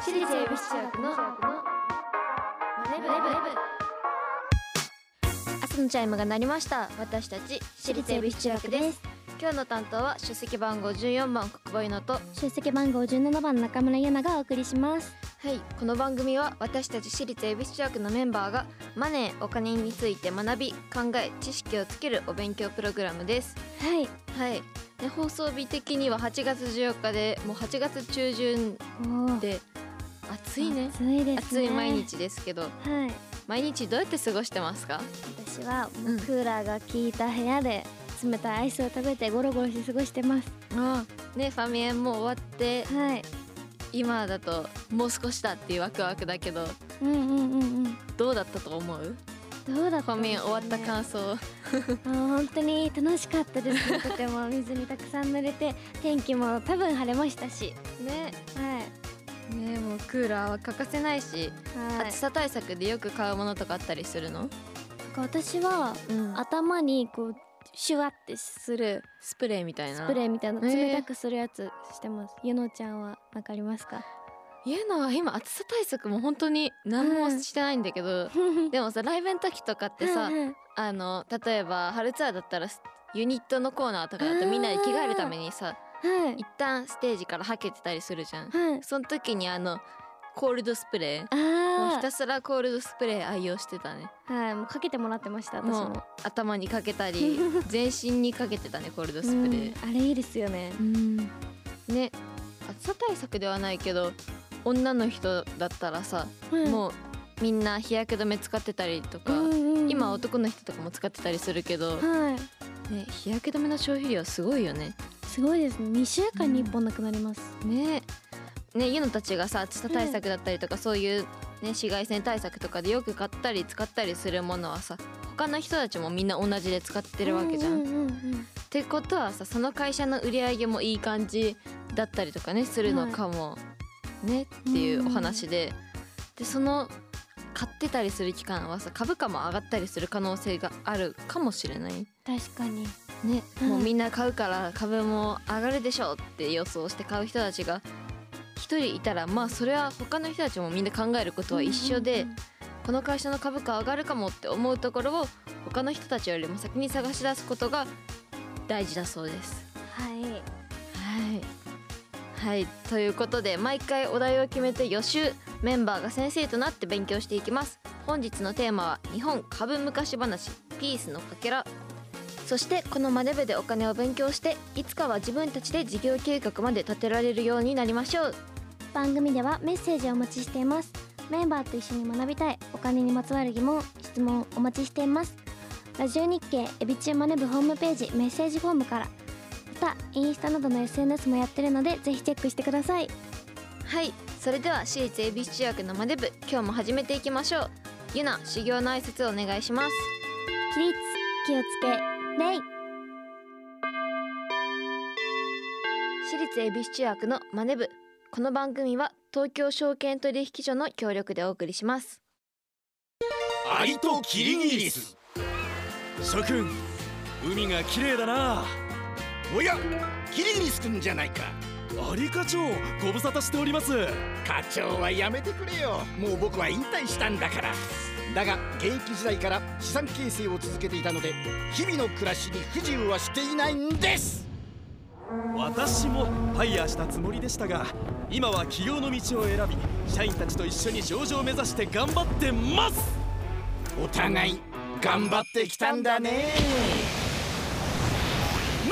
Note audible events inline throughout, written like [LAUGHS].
私立恵比寿中学のマネブ朝のチャイムが鳴りました。私たち私立恵比寿中学です。今日の担当は出席番号14番国母稲と。出席番号17番中村優奈がお送りします。はいこの番組は私たち私立恵比寿中学のメンバーがマネーお金について学び考え知識をつけるお勉強プログラムです。はい。はいで放送日的には8月14日でもう8月中旬で暑いね。暑いですね。暑い毎日ですけど。はい。毎日どうやって過ごしてますか？私はもううん。クーラーが効いた部屋で冷たいアイスを食べてゴロゴロして過ごしてます。あねファミエンも終わってはい。今だともう少しだっていうワクワクだけどうんうんうんうん。どうだったと思う？どうだった？ファミエン終わったか感想。[LAUGHS] 本当に楽しかったです。ねとても水にたくさん濡れて天気も多分晴れましたし。ね。はい。ねもうクーラーは欠かせないし、はい。暑さ対策でよく買うものとかあったりするの、私はうん。頭にこうシュワってするスプレーみたいな。スプレーみたいな冷たくするやつしてます、ゆのちゃんはわかりますか？いうのは今暑さ対策も本当に何もしてないんだけど、[LAUGHS] でもさライブの時とかってさ、うんうん。あの例えば春ツアーだったらユニットのコーナーとかだとみんなで着替えるためにさはい。一旦ステージからはけてたりするじゃん。はい。その時にあのコールドスプレーもうあひたすらコールドスプレー愛用してたね。あはいもうかけてもらってました私も。頭にかけたり [LAUGHS] 全身にかけてたねコールドスプレー。うんあれいいですよね。うん。ね暑さ対策ではないけど女の人だったらさ、もうみんな日焼け止め使ってたりとか、うんうんうん。今男の人とかも使ってたりするけど、はい。ね、日焼け止めの消費量すごいよね。すごいですね。2週間に1本なくなります、ね。ねゆのたちがさ暑さ対策だったりとか、そういう、ね、紫外線対策とかでよく買ったり使ったりするものはさ他の人たちもみんな同じで使ってるわけじゃん。うんうんうんうん。ってことはさその会社の売り上げもいい感じだったりとかねするのかも、ねっていうお話ででその買ってたりする期間はさ株価も上がったりする可能性があるかもしれない。確かに。ね、うん。もうみんな買うから株も上がるでしょうって予想して買う人たちが一人いたらまあそれは他の人たちもみんな考えることは一緒で、この会社の株価上がるかもって思うところを他の人たちよりも先に探し出すことが大事だそうです。はい。はい、はい、ということで毎回お題を決めて予習メンバーが先生となって勉強していきます。本日のテーマは日本株昔話ピースのかけら。そしてこのマネ部でお金を勉強していつかは自分たちで事業計画まで立てられるようになりましょう。番組ではメッセージをお待ちしています。メンバーと一緒に学びたいお金にまつわる疑問質問お待ちしています。ラジオ日経エビチューマネ部ホームページメッセージフォームからまたインスタなどの SNS もやってるのでぜひチェックしてください。はいそれでは私立恵比寿中学のマネ部今日も始めていきましょう。ゆな修行の挨拶をお願いします。起立気をつけ礼私立恵比寿中学のマネ部この番組は東京証券取引所の協力でお送りします。アリとキリギリス。諸君海が綺麗だなおやキリギリス君じゃないか。アリ課長ご無沙汰しております。課長はやめてくれよ。もう僕は引退したんだから。だが現役時代から資産形成を続けていたので日々の暮らしに不自由はしていないんです。私もファイヤーしたつもりでしたが今は起業の道を選び社員たちと一緒に上場を目指して頑張ってます。お互い頑張ってきたんだね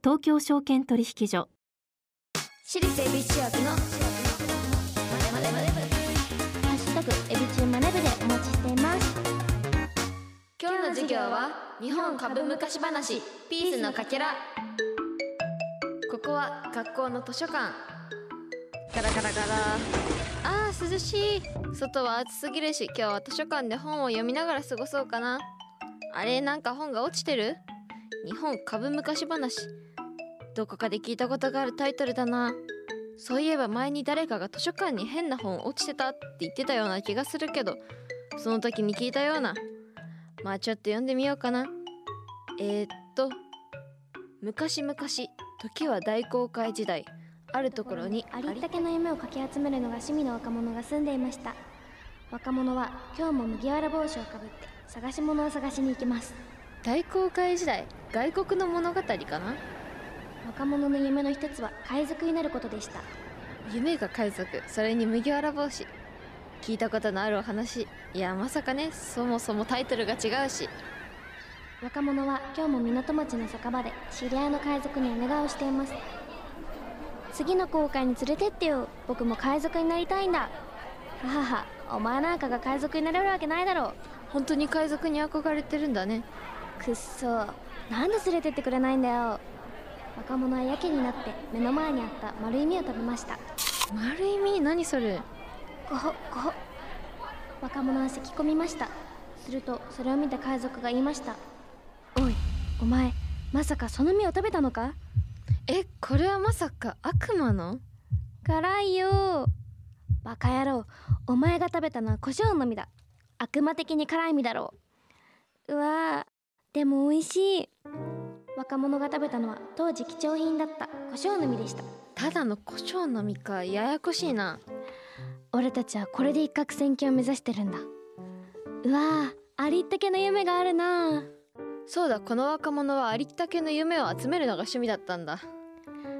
東京証券取引所。私立恵比寿中学のハッシュタグエビチューマネ部でお待ちしています。今日の授業は日本株昔話ピースのかけら。ここは学校の図書館。ガラガラガラ。あー涼しい。外は暑すぎるし今日は図書館で本を読みながら過ごそうかな。あれなんか本が落ちてる？日本株昔話どこかで聞いたことがあるタイトルだな。そういえば前に誰かが図書館に変な本落ちてたって言ってたような気がするけどその時に聞いたような。まあちょっと読んでみようかな。えー、っと昔々時は大航海時代。あるところにありったけの夢をかき集めるのが趣味の若者が住んでいました。若者は今日も麦わら帽子をかぶって探し物を探しに行きます。大航海時代外国の物語かな？若者の夢の一つは海賊になることでした。夢が海賊それに麦わら帽子。聞いたことのあるお話。いやまさかねそもそもタイトルが違うし。若者は今日も港町の酒場で知り合いの海賊にお願いをしています。次の航海に連れてってよ。僕も海賊になりたいんだ。ははは。お前なんかが海賊になれるわけないだろう。本当に海賊に憧れてるんだね。くっそ。なんで連れてってくれないんだよ若者はやけになって目の前にあった丸い実を食べました。丸い実？何それ？ごほごほ若者は咳き込みました。するとそれを見た海賊が言いました。おいお前まさかその実を食べたのか？えこれはまさか悪魔の？辛いよ。バカ野郎お前が食べたのは胡椒の実だ。悪魔的に辛い実だろう。うわーでも美味しい若者が食べたのは当時貴重品だった胡椒の実でした。ただの胡椒の実かややこしいな。俺たちはこれで一攫千金を目指してるんだ。うわーありったけの夢があるな。そうだこの若者はありったけの夢を集めるのが趣味だったんだ。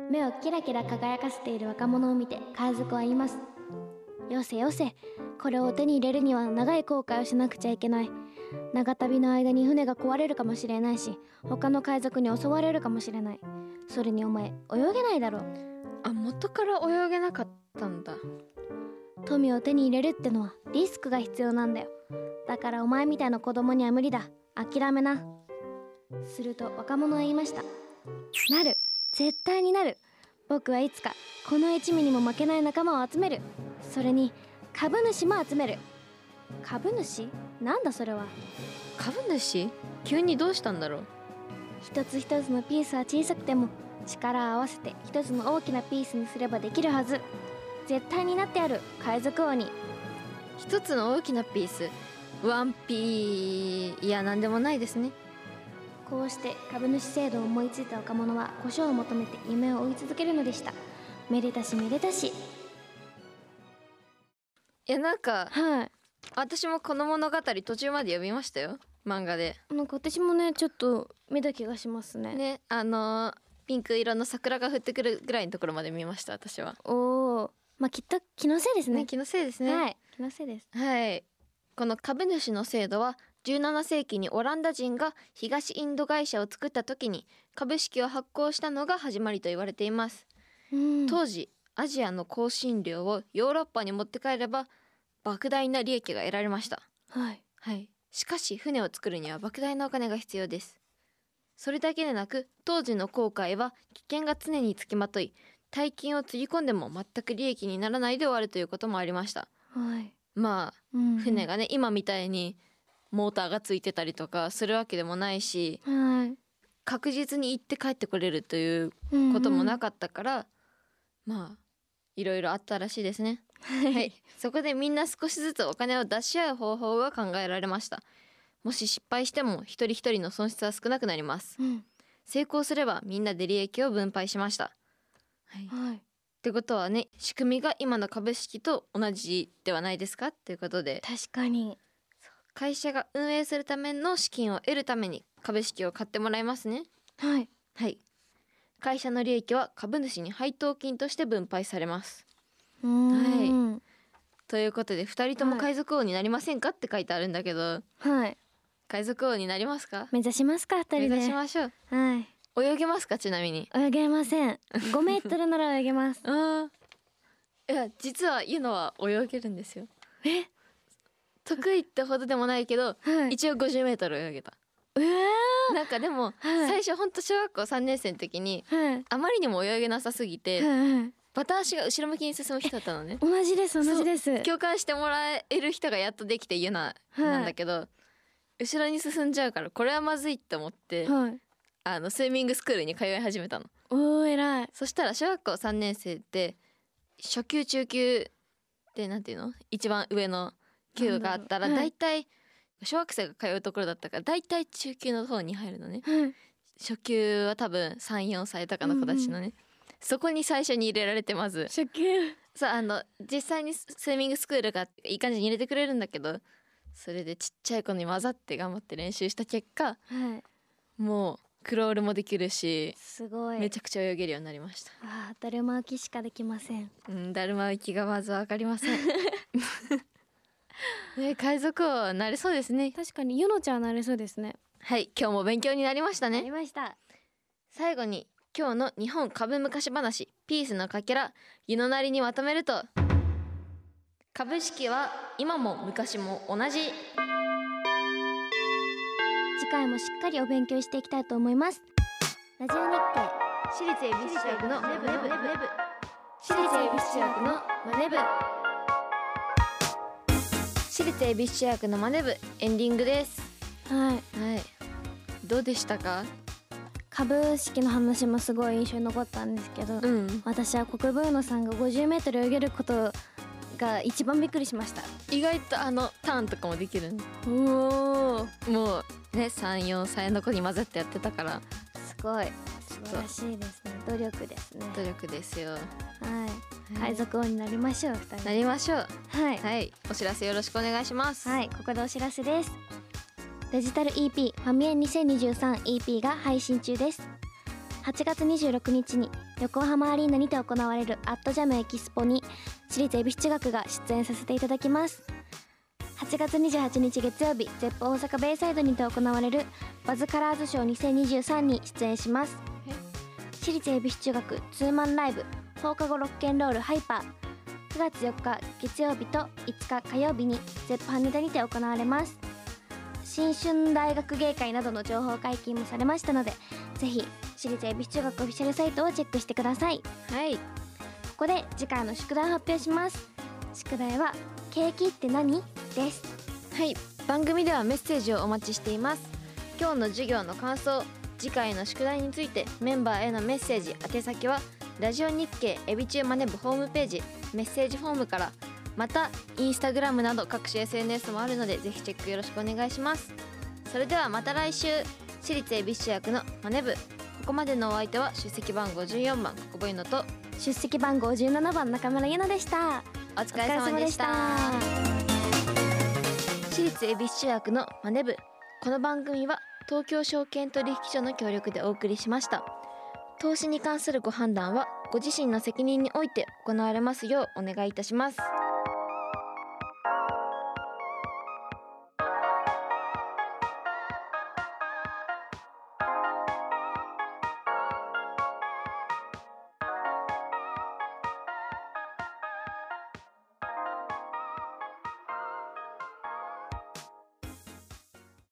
目をキラキラ輝かせている若者を見て海賊は言います。よせよせこれを手に入れるには長い航海をしなくちゃいけない長旅の間に船が壊れるかもしれないし他の海賊に襲われるかもしれない。それにお前泳げないだろ。うあ元から泳げなかったんだ。富を手に入れるってのはリスクが必要なんだよ。だからお前みたいな子供には無理だ。諦めな。すると若者は言いました。なる。絶対になる。僕はいつかこの一味にも負けない仲間を集める。それに株主も集める。株主？なんだそれは？株主？急にどうしたんだろう？一つ一つのピースは小さくても力を合わせて一つの大きなピースにすればできるはず。絶対になってやる。海賊王に。一つの大きなピース？ワンピーいやなんでもないですね。こうして株主制度を思いついた若者は胡椒を求めて夢を追い続けるのでした。めでたしめでたし。いやなんかはい私もこの物語途中まで読みましたよ。漫画で。なんか私もねちょっと見た気がしますね。ねあのーピンク色の桜が降ってくるぐらいのところまで見ました私は。おおまあきっと気のせいですね。ね気のせいですね。はい気のせいです。はい。この株主の制度は17世紀にオランダ人が東インド会社を作った時に株式を発行したのが始まりと言われています、うん。当時アジアの香辛料をヨーロッパに持って帰れば莫大な利益が得られました。はい。はい。しかし船を作るには莫大なお金が必要です。それだけでなく当時の航海は危険が常につきまとい大金をつぎ込んでも全く利益にならないで終わるということもありました。はい、まあうん船がね今みたいにモーターがついてたりとかするわけでもないしはい。確実に行って帰ってこれるといううん。こともなかったから、まあいろいろあったらしいですね。はい、そこでみんな少しずつお金を出し合う方法が考えられました。もし失敗しても一人一人の損失は少なくなります。うん。成功すればみんなで利益を分配しました。はい、っはい。てことはね仕組みが今の株式と同じではないですか？っていうことで。確かに。会社が運営するための資金を得るために株式を買ってもらいますね。はい。はい。会社の利益は株主に配当金として分配されますうーんということで2人ともはい。海賊王になりませんかって書いてあるんだけどはい。海賊王になりますか？目指しますか二人で。目指しましょう。はい。泳げますか？ちなみに。泳げません。5メートルなら泳げます。あ [LAUGHS] ーいや実はユノは泳げるんですよ。え？得意ってほどでもないけどはい。一応50メートル泳げた。なんかでもはい。最初ほんと小学校3年生の時にーはい。あまりにも泳げなさすぎてはいはいバタ足が後ろ向きに進む人だったのね。同じです同じです。共感してもらえる人がやっとできて言うな、はい。なんだけど後ろに進んじゃうからこれはまずいって思って、はい。あのスイミングスクールに通い始めたの。おー偉い。そしたら小学校3年生って初級中級でなんていうの？一番上の級があったら大体、小学生が通うところだったから大体中級の方に入るのね。はい。初級は多分34歳とかの子たちのね、そこに最初に入れられてまず初級そうあの実際にススイミングスクールがいい感じに入れてくれるんだけどそれでちっちゃい子に混ざって頑張って練習した結果はい。もうクロールもできるしすごい。めちゃくちゃ泳げるようになりました。あーだるま浮きしかできません。うんだるま浮きがまずわかりません。[LAUGHS] [LAUGHS] ね海賊王なれそうですね。確かにゆのちゃんなれそうですね。はい今日も勉強になりましたなねりました。最後に今日の日本株昔話ピースのかけら湯のなりにまとめると株式は今も昔も同じ。次回もしっかりお勉強していきたいと思います。ラジオ日経私立恵比寿中学のマネブ。私立恵比寿中学のマネブ。私立恵比寿中学のマネブエンディングです。はい。はい。どうでしたか？株式の話もすごい印象に残ったんですけど、ん。私は国分野さんが 50m 泳げることが一番びっくりしました。意外とあのターンとかもできるおおもうね34歳の子に混ざってやってたから。すごい。素晴らしいですね。努力ですね。努力ですよ。はい。はい。海賊王になりましょう二人。なりましょう。はい。はい。お知らせよろしくお願いします。はい、ここでお知らせです。デジタル EP ファミエン 2023EP が配信中です。8月26日に横浜アリーナにて行われるアットジャムエキスポに私立恵比寿中学が出演させていただきます。8月28日月曜日、ゼップ大阪ベイサイドにて行われるバズカラーズショー2023に出演します。私立恵比寿中学ツーマンライブ放課後ロッケンロールハイパー9月4日月曜日と5日火曜日にゼップ羽田にて行われます新春大学芸会などの情報解禁もされましたのでぜひ私立恵比寿中学オフィシャルサイトをチェックしてください。こはい。こで次回の宿題を発表します。宿題は「ケーキって何?」です。はい。番組ではメッセージをお待ちしています。今日の授業の感想次回の宿題についてメンバーへのメッセージ宛先はラジオ日経エビチューマネブホームページメッセージフォームからまたインスタグラムなど各種 SNS もあるのでぜひチェックよろしくお願いします。それではまた来週。私立恵比寿中学のマネブ。ここまでのお相手は出席番号14番国母ゆのと。出席番号17番中村ゆなでした。お疲れ様でした。私立恵比寿中学のマネ部この番組は東京証券取引所の協力でお送りしました。投資に関するご判断はご自身の責任において行われますようお願いいたします